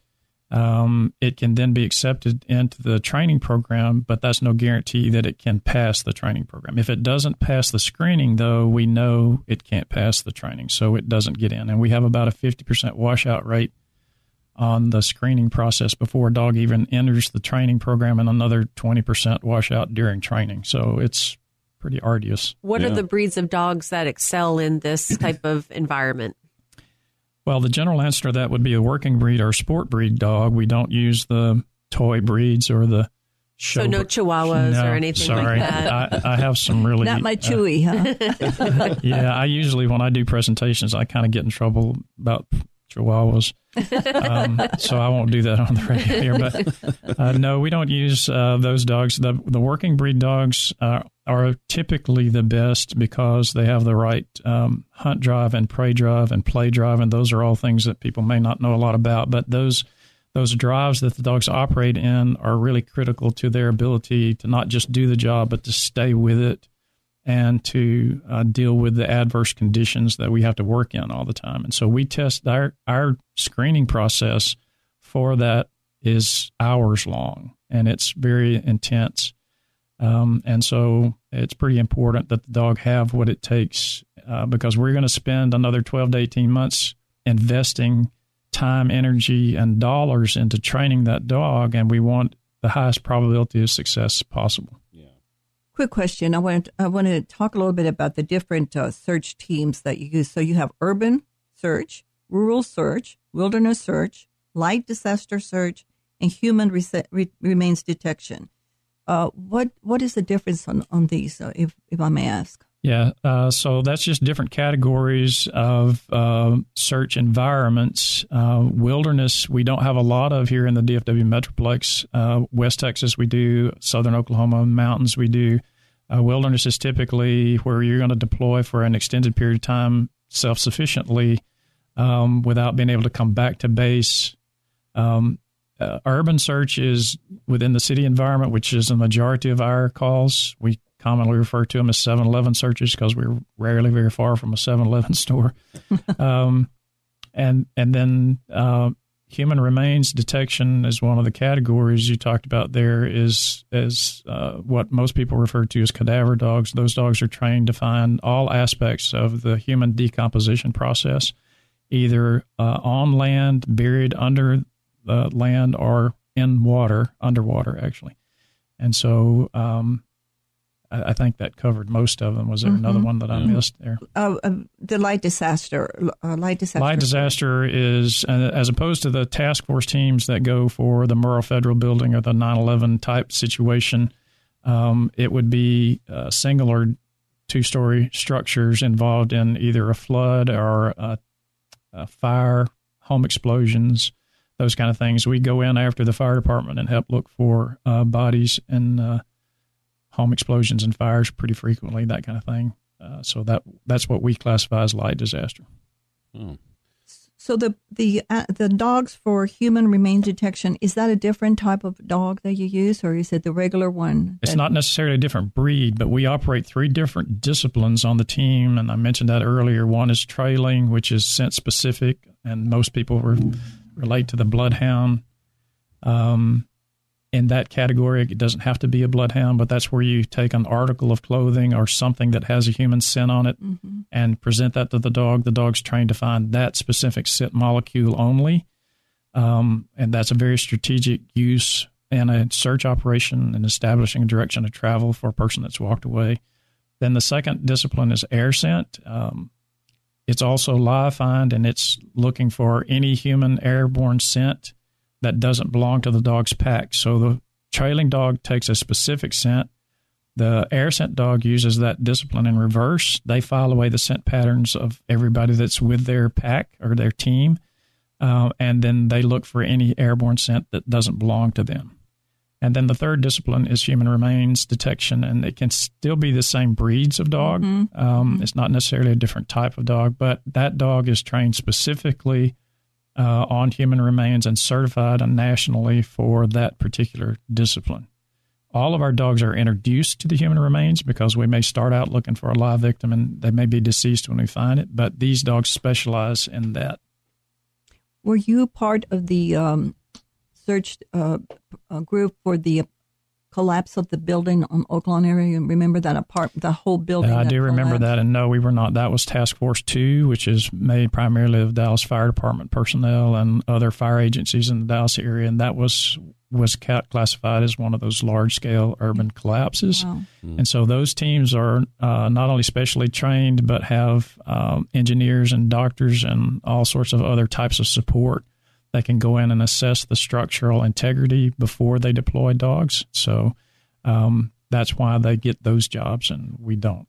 um, it can then be accepted into the training program, but that's no guarantee that it can pass the training program. If it doesn't pass the screening, though, we know it can't pass the training, so it doesn't get in. And we have about a 50% washout rate on the screening process before a dog even enters the training program, and another 20% washout during training. So it's pretty arduous. What Yeah. are the breeds of dogs that excel in this type of environment? Well, the general answer to that would be a working breed or a sport breed dog. We don't use the toy breeds or the show So no chihuahuas No, or anything sorry. like that. I, I have some really Not my uh, Chewy, huh? yeah, I usually when I do presentations, I kind of get in trouble about chihuahuas. um, so I won't do that on the radio here. But uh, no, we don't use uh, those dogs. The the working breed dogs uh, are typically the best because they have the right um, hunt drive and prey drive and play drive, and those are all things that people may not know a lot about. But those those drives that the dogs operate in are really critical to their ability to not just do the job, but to stay with it and to uh, deal with the adverse conditions that we have to work in all the time. And so we test our our screening process for that is hours long and it's very intense. Um, and so it's pretty important that the dog have what it takes uh, because we're going to spend another 12 to 18 months investing time, energy, and dollars into training that dog, and we want the highest probability of success possible. Quick question. I want I want to talk a little bit about the different uh, search teams that you use. So you have urban search, rural search, wilderness search, light disaster search, and human re- remains detection. Uh, what what is the difference on on these, uh, if if I may ask? Yeah, uh, so that's just different categories of uh, search environments. Uh, wilderness, we don't have a lot of here in the DFW Metroplex. Uh, West Texas, we do. Southern Oklahoma mountains, we do. Uh, wilderness is typically where you're going to deploy for an extended period of time self sufficiently um, without being able to come back to base. Um, uh, urban search is within the city environment, which is a majority of our calls. We commonly refer to them as 7-Eleven searches because we're rarely very far from a 7-Eleven store. um, and and then uh, human remains detection is one of the categories you talked about. There is is uh, what most people refer to as cadaver dogs. Those dogs are trained to find all aspects of the human decomposition process, either uh, on land, buried under the land, or in water, underwater actually. And so um, I, I, think that covered most of them. Was there mm-hmm. another one that I missed there? Uh, uh, the light disaster. Uh, light disaster. Light disaster is, uh, as opposed to the task force teams that go for the Murrah Federal Building or the 9/11 type situation, um, it would be uh, single or two-story structures involved in either a flood or a, a fire, home explosions those kind of things. We go in after the fire department and help look for uh, bodies and uh, home explosions and fires pretty frequently, that kind of thing. Uh, so that that's what we classify as light disaster. Hmm. So the the uh, the dogs for human remains detection is that a different type of dog that you use, or is it the regular one? It's not necessarily a different breed, but we operate three different disciplines on the team, and I mentioned that earlier. One is trailing, which is scent specific, and most people re- relate to the bloodhound. Um, in that category. It doesn't have to be a bloodhound, but that's where you take an article of clothing or something that has a human scent on it mm-hmm. and present that to the dog. The dog's trained to find that specific scent molecule only. Um, and that's a very strategic use in a search operation and establishing a direction of travel for a person that's walked away. Then the second discipline is air scent. Um, it's also live find, and it's looking for any human airborne scent that doesn't belong to the dog's pack. So the trailing dog takes a specific scent. The air scent dog uses that discipline in reverse. They file away the scent patterns of everybody that's with their pack or their team, uh, and then they look for any airborne scent that doesn't belong to them. And then the third discipline is human remains detection, and it can still be the same breeds of dog. Mm-hmm. Um. It's not necessarily a different type of dog, but that dog is trained specifically uh, on human remains and certified nationally for that particular discipline. All of our dogs are introduced to the human remains because we may start out looking for a live victim and they may be deceased when we find it, but these dogs specialize in that. Were you part of the um, search uh, group for the collapse of the building on Oaklawn area? Remember that apartment, the whole building? I do remember that. And no, we were not. That was Task Force 2, which is made primarily of Dallas Fire Department personnel and other fire agencies in the Dallas area. And that was was classified as one of those large scale urban collapses. Wow. Mm. And so those teams are uh, not only specially trained, but have um, engineers and doctors and all sorts of other types of support they can go in and assess the structural integrity before they deploy dogs. So um, that's why they get those jobs and we don't.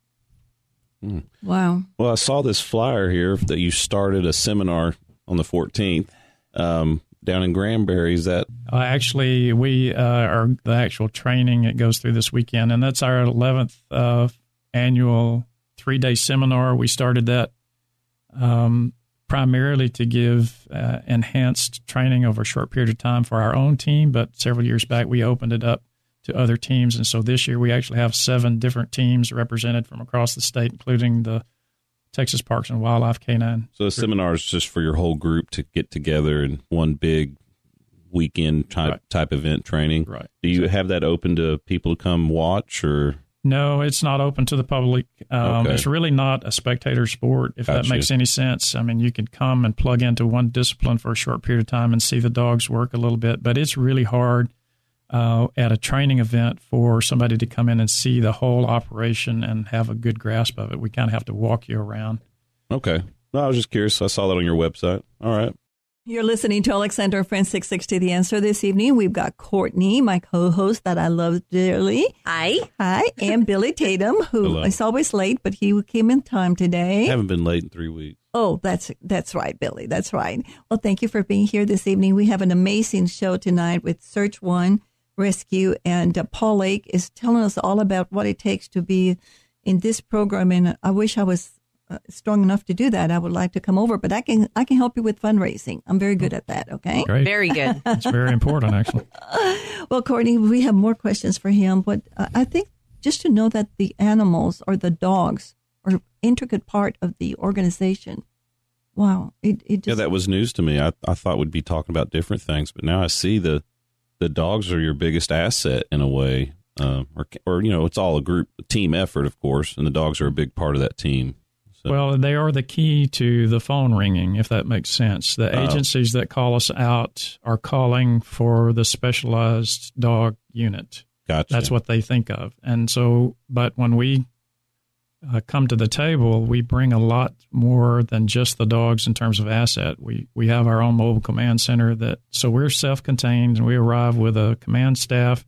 Mm. Wow. Well, I saw this flyer here that you started a seminar on the 14th um, down in Granbury. Is that uh, actually we uh, are the actual training? It goes through this weekend, and that's our 11th uh, annual three day seminar. We started that um, primarily to give uh, enhanced training over a short period of time for our own team. But several years back, we opened it up to other teams. And so this year we actually have seven different teams represented from across the state, including the Texas Parks and Wildlife Canine. So the seminar is just for your whole group to get together in one big weekend type Right. type event training. Right. Do you have that open to people to come watch or? No, it's not open to the public. Um, Okay. It's really not a spectator sport, if that makes any sense. I mean, you can come and plug into one discipline for a short period of time and see the dogs work a little bit, but it's really hard uh, at a training event for somebody to come in and see the whole operation and have a good grasp of it. We kind of have to walk you around. Okay. No, I was just curious. I saw that on your website. All right. You're listening to Alexandra and Friends 660 The Answer this evening. We've got Courtney, my co-host that I love dearly. Hi. Hi, and Billy Tatum, who Hello. is always late, but he came in time today. I haven't been late in three weeks. Oh, that's that's right, Billy. That's right. Well, thank you for being here this evening. We have an amazing show tonight with Search One Rescue, and uh, Paul Lake is telling us all about what it takes to be in this program. And I wish I was uh, strong enough to do that. I would like to come over, but I can I can help you with fundraising. I'm very good at that. Okay. Great. Very good. It's very important, actually. Well, Courtney, we have more questions for him, but uh, I think just to know that the animals or the dogs are intricate part of the organization. Wow, it it just yeah, that was news to me. I, I thought we'd be talking about different things, but now I see the the dogs are your biggest asset in a way, uh, or or you know, it's all a group team effort, of course, and the dogs are a big part of that team. So, Well, they are the key to the phone ringing, if that makes sense. The Oh. agencies that call us out are calling for the specialized dog unit. gotcha. That's what they think of. And so, but when we uh, come to the table, we bring a lot more than just the dogs in terms of asset. We we have our own mobile command center that so we're self-contained and we arrive with a command staff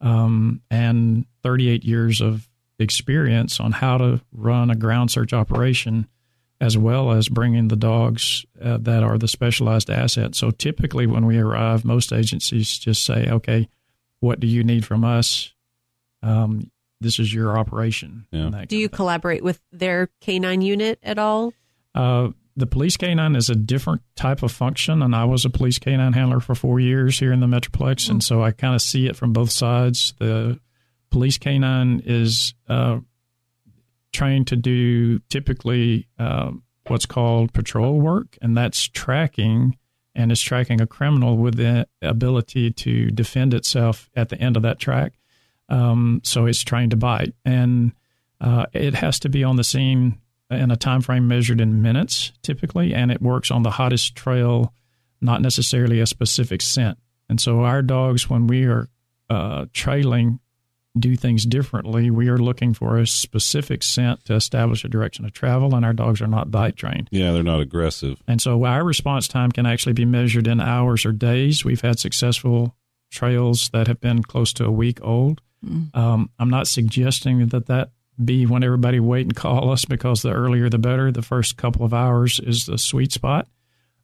um, and 38 years of experience on how to run a ground search operation as well as bringing the dogs uh, that are the specialized asset. So typically when we arrive, most agencies just say, okay, what do you need from us? Um, this is your operation. Yeah. Do you collaborate with their canine unit at all? Uh, the police canine is a different type of function, and I was a police canine handler for four years here in the Metroplex, and so I kind of see it from both sides. The police canine is uh, trained to do typically um, what's called patrol work, and that's tracking and is tracking a criminal with the ability to defend itself at the end of that track. Um, so it's trained to bite, and uh, it has to be on the scene in a time frame measured in minutes typically, and it works on the hottest trail, not necessarily a specific scent. And so our dogs, when we are uh, trailing, do things differently. We are looking for a specific scent to establish a direction of travel, and our dogs are not bite trained. yeah, they're not aggressive. And so our response time can actually be measured in hours or days. We've had successful trails that have been close to a week old. Um, I'm not suggesting that that be when everybody wait and call us because the earlier the better. The first couple of hours is the sweet spot.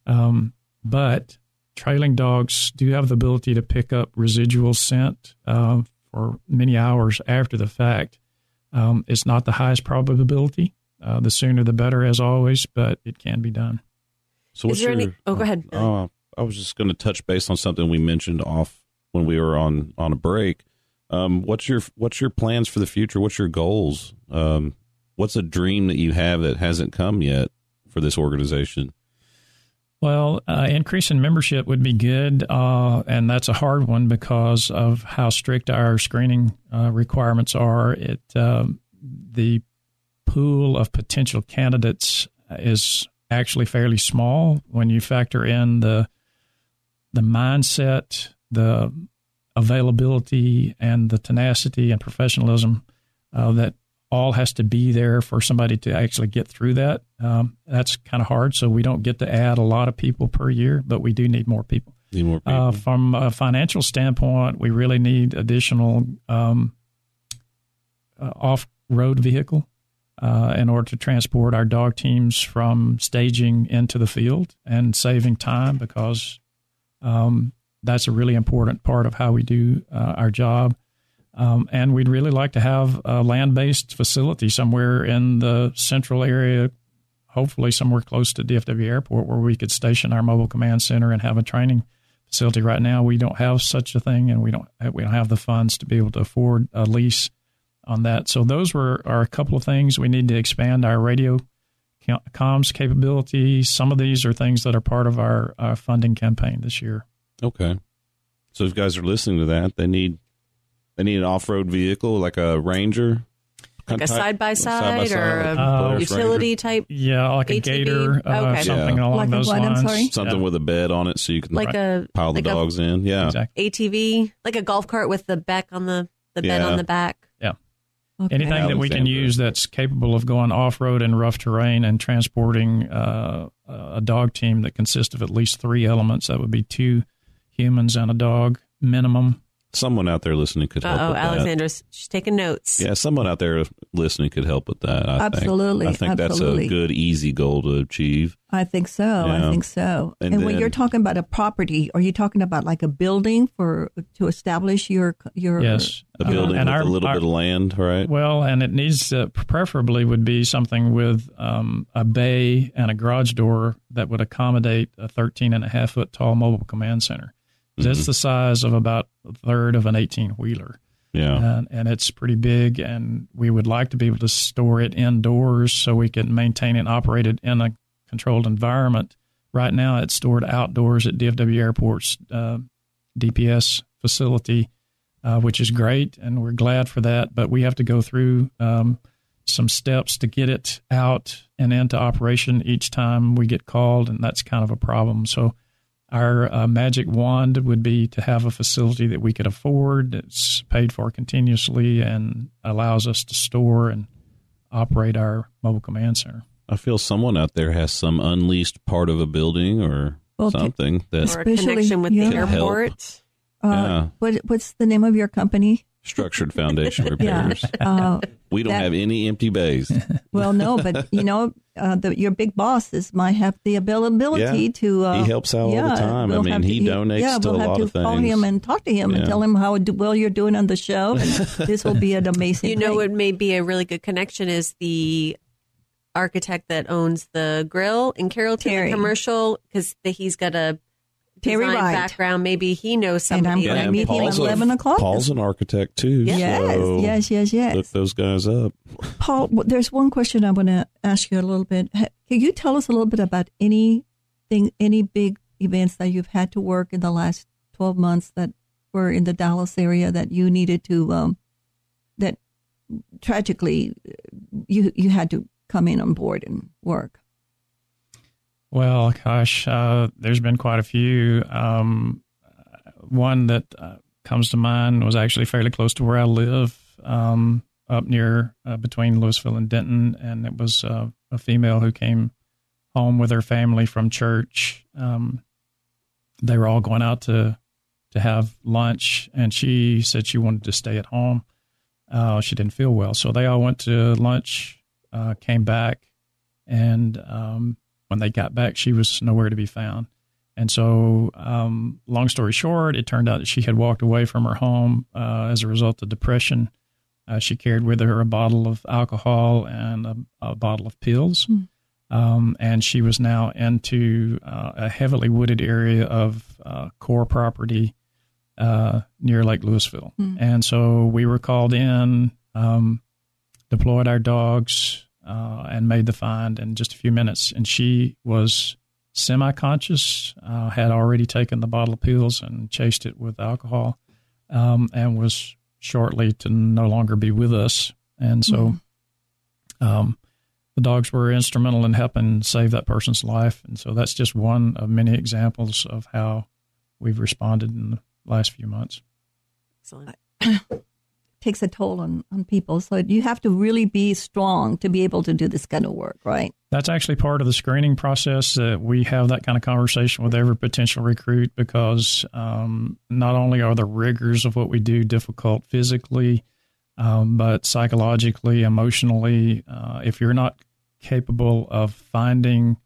Um, but trailing dogs do have the ability to pick up residual scent uh, for many hours after the fact. Um, it's not the highest probability. Uh, the sooner the better, as always, but it can be done. So Is what's there your? any- oh, go ahead. Uh, I was just going to touch base on something we mentioned off when we were on on a break. Um, what's your what's your plans for the future? What's your goals? Um, what's a dream that you have that hasn't come yet for this organization? Well, uh, increase in membership would be good, uh, and that's a hard one because of how strict our screening uh, requirements are. It um, the pool of potential candidates is actually fairly small when you factor in the the mindset, the availability, and the tenacity and professionalism uh, that all has to be there for somebody to actually get through that. Um, that's kind of hard. So we don't get to add a lot of people per year, but we do need more people. Need more people? Uh, from a financial standpoint, we really need additional um, uh, off-road vehicle uh, in order to transport our dog teams from staging into the field and saving time because um, that's a really important part of how we do uh, our job. Um, and we'd really like to have a land-based facility somewhere in the central area, hopefully somewhere close to DFW Airport, where we could station our mobile command center and have a training facility right now. We don't have such a thing, and we don't we don't have the funds to be able to afford a lease on that. So those were are a couple of things we need to expand our radio comms capability. Some of these are things that are part of our, our funding campaign this year. Okay, so if guys are listening to that, they need they need an off road vehicle like a Ranger like a side by side or a Uh, utility type, Yeah, like a ATV? gator, uh, Okay. something Yeah. along Like a those what? I'm lines. sorry? something Yeah, with a bed on it so you can like a pile the like a dogs in. Yeah, exactly. ATV, like a golf cart with the back on the the bed Yeah. on the back. Okay. Anything that we can Alexander. use that's capable of going off road in rough terrain and transporting uh, a dog team that consists of at least three elements. That would be two humans and a dog minimum. Someone out there listening could help. Uh oh, with that. Alexandra's she's taking notes. Yeah, someone out there listening could help with that. I Absolutely, think. I think absolutely. that's a good, easy goal to achieve. I think so. Yeah. I think so. And And, when you're talking about a property, are you talking about like a building for to establish your your? Yes, A Uh, building and with our- a little our- bit of land, right? Well, and it needs to, preferably would be something with um, a bay and a garage door that would accommodate a 13 and a half foot tall mobile command center. That's the size of about a third of an 18 wheeler. Yeah. and, and it's pretty big. And we would like to be able to store it indoors so we can maintain and operate it in a controlled environment. Right now, it's stored outdoors at DFW Airport's uh, DPS facility, uh, which is great, and we're glad for that. But we have to go through um, some steps to get it out and into operation each time we get called, and that's kind of a problem. So our uh, magic wand would be to have a facility that we could afford, that's paid for continuously, and allows us to store and operate our mobile command center. I feel someone out there has some unleased part of a building or Well, t- something that Or a Especially- connection with yeah. the airport. Uh, Yeah. What what's the name of your company? Structured foundation Yeah. repairs. Uh, We don't That- have any empty bays. well, no, but you know, uh, the, your big bosses might have the availability Yeah. to. Uh, He helps out all the time. I we'll mean, have to- he donates yeah, to we'll a have lot to of call him and talk to him Yeah. and tell him how well you're doing on the show, and this will be an amazing. You know thing. what may be a really good connection is the architect that owns the grill in Carrollton Terry. commercial because he's got a Terry design Wright. background. Maybe he knows And I'm somebody. gonna meet him at 11 o'clock. Paul's an architect too. Yes, so yes, yes, yes. Look those guys up. Paul, there's one question I want to ask you a little bit. Can you tell us a little bit about anything, any big events that you've had to work in the last 12 months that were in the Dallas area that you needed to, um, that tragically uh, you you had to come in on board and work? Well, gosh, uh, there's been quite a few. Um, one that uh, comes to mind was actually fairly close to where I live, um, up near uh, between Lewisville and Denton, and it was uh, a female who came home with her family from church. Um, they were all going out to to have lunch, and she said she wanted to stay at home. Uh, she didn't feel well, so they all went to lunch, uh, came back, and um, when they got back, she was nowhere to be found. And so, um, long story short, it turned out that she had walked away from her home uh, as a result of depression. Uh, she carried with her a bottle of alcohol and a, a bottle of pills. Um, and she was now into uh, a heavily wooded area of uh, Corps property uh, near Lake Lewisville. And so we were called in, um, deployed our dogs, uh, and made the find in just a few minutes. And she was semi conscious, uh, had already taken the bottle of pills and chased it with alcohol, um, and was shortly to no longer be with us. And so um, the dogs were instrumental in helping save that person's life. And so that's just one of many examples of how we've responded in the last few months. Excellent. Takes a toll on, on people. So you have to really be strong to be able to do this kind of work, right? That's actually part of the screening process that we have that kind of conversation with every potential recruit because um, not only are the rigors of what we do difficult physically, um, but psychologically, emotionally, uh, if you're not capable of finding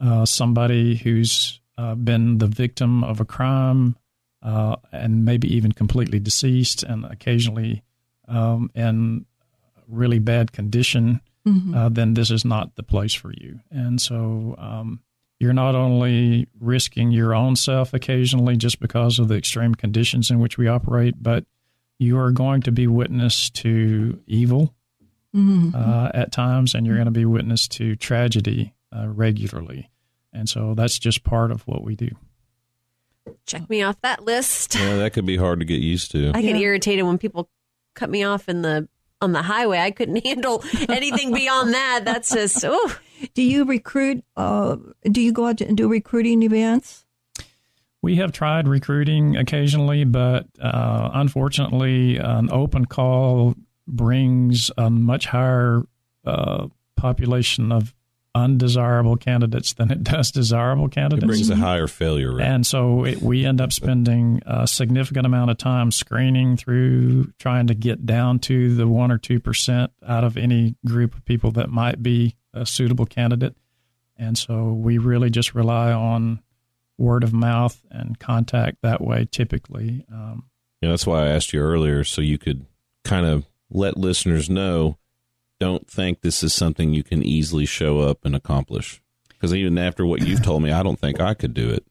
uh, somebody who's uh, been the victim of a crime uh, and maybe even completely deceased and occasionally um, in really bad condition, uh, then this is not the place for you. And so um, you you're not only risking your own self occasionally just because of the extreme conditions in which we operate, but you are going to be witness to evil Mm-hmm. uh, at times, and you're going to be witness to tragedy uh, regularly. And so that's just part of what we do. Check me off that list. Yeah, that could be hard to get used to. I get Yeah. irritated when people cut me off in the on the highway. I couldn't handle anything beyond that. That's just oh Do you recruit? Uh, do you go out and do recruiting events? We have tried recruiting occasionally, but uh, unfortunately, an open call brings a much higher uh, population of undesirable candidates than it does desirable candidates. It brings a higher failure rate. And so it, we end up spending a significant amount of time screening through trying to get down to the one or two percent out of any group of people that might be a suitable candidate. And so we really just rely on word of mouth and contact that way typically. Um, Yeah, that's why I asked you earlier, so you could kind of let listeners know. I don't think this is something you can easily show up and accomplish. Because even after what you've told me, I don't think I could do it.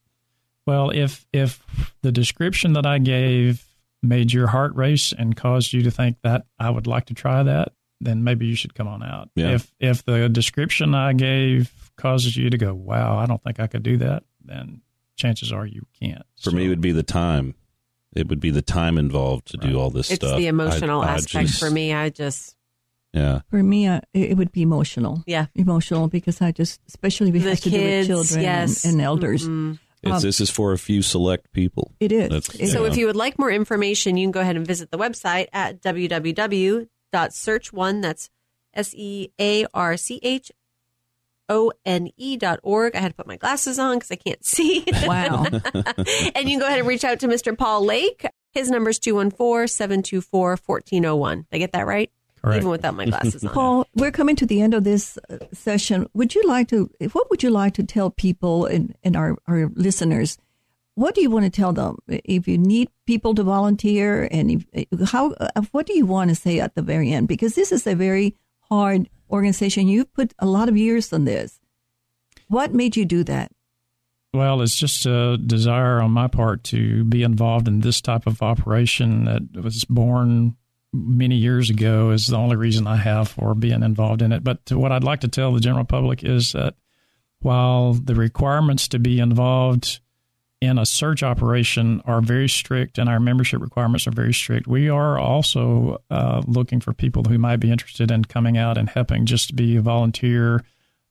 Well, if if the description that I gave made your heart race and caused you to think that I would like to try that, then maybe you should come on out. Yeah. If if the description I gave causes you to go, "Wow, I don't think I could do that," then chances are you can't. For So- me, it would be the time. It would be the time involved to do all this it's stuff. the emotional I- I aspect just- for me. I just Yeah, For me, uh, it it would be emotional. yeah. Emotional because I just, especially if it The has to kids, do with children yes. and, and elders. Mhm. it's, Um, this is for a few select people. It is. It- So Yeah. if you would like more information, you can go ahead and visit the website at www.search1. That's S E A R C H O N E dot org. I had to put my glasses on because I can't see. Wow. and you can go ahead and reach out to Mr. Paul Lake. His number is 214 724 1401. Did I get that right? Correct. Even without my glasses on. Paul, we're coming to the end of this uh, session. Would you like to, what would you like to tell people and, and our, our listeners? What do you want to tell them? If you need people to volunteer and if, how, uh, what do you want to say at the very end? Because this is a very hard organization. You've put a lot of years on this. What made you do that? Well, it's just a desire on my part to be involved in this type of operation that was born many years ago is the only reason I have for being involved in it. But what I'd like to tell the general public is that while the requirements to be involved in a search operation are very strict and our membership requirements are very strict, we are also uh, looking for people who might be interested in coming out and helping just to be a volunteer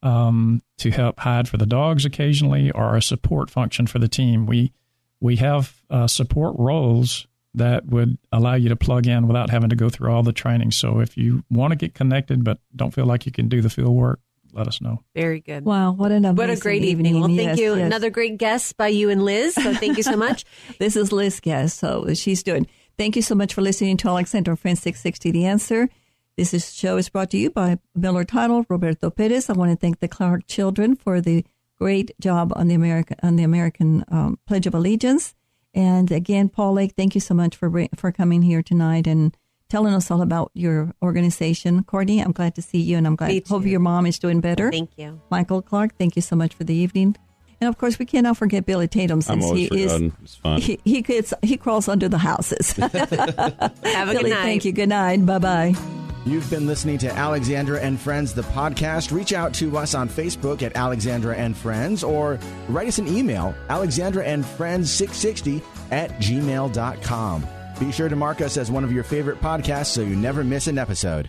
um, to help hide for the dogs occasionally or a support function for the team. We we have uh, support roles that would allow you to plug in without having to go through all the training. So if you want to get connected but don't feel like you can do the field work, let us know. Very good. Wow, what an What a great evening. Well, thank Yes, you. yes. Another great guest by you and Liz. So thank you so much. This is Liz Guest, so she's doing. Thank you so much for listening to Alexandra Friends 660 The Answer. This is, show is brought to you by Miller Title, Roberto Perez. I want to thank the Clark children for the great job on the American on the American um, Pledge of Allegiance. And again, Paul Lake, thank you so much for for coming here tonight and telling us all about your organization. Courtney, I'm glad to see you, and I'm Me glad. Hope your mom is doing better. Thank you. Michael Clark, thank you so much for the evening. And of course, we cannot forget Billy Tatum I'm since he is forgotten. It's fun. he he, gets, he crawls under the houses. Have a Billy, good night. thank you. Good night. Bye bye. You've been listening to Alexandra and Friends, the podcast. Reach out to us on Facebook at Alexandra and Friends or write us an email, alexandra and friends 660 at gmail.com. Be sure to mark us as one of your favorite podcasts so you never miss an episode.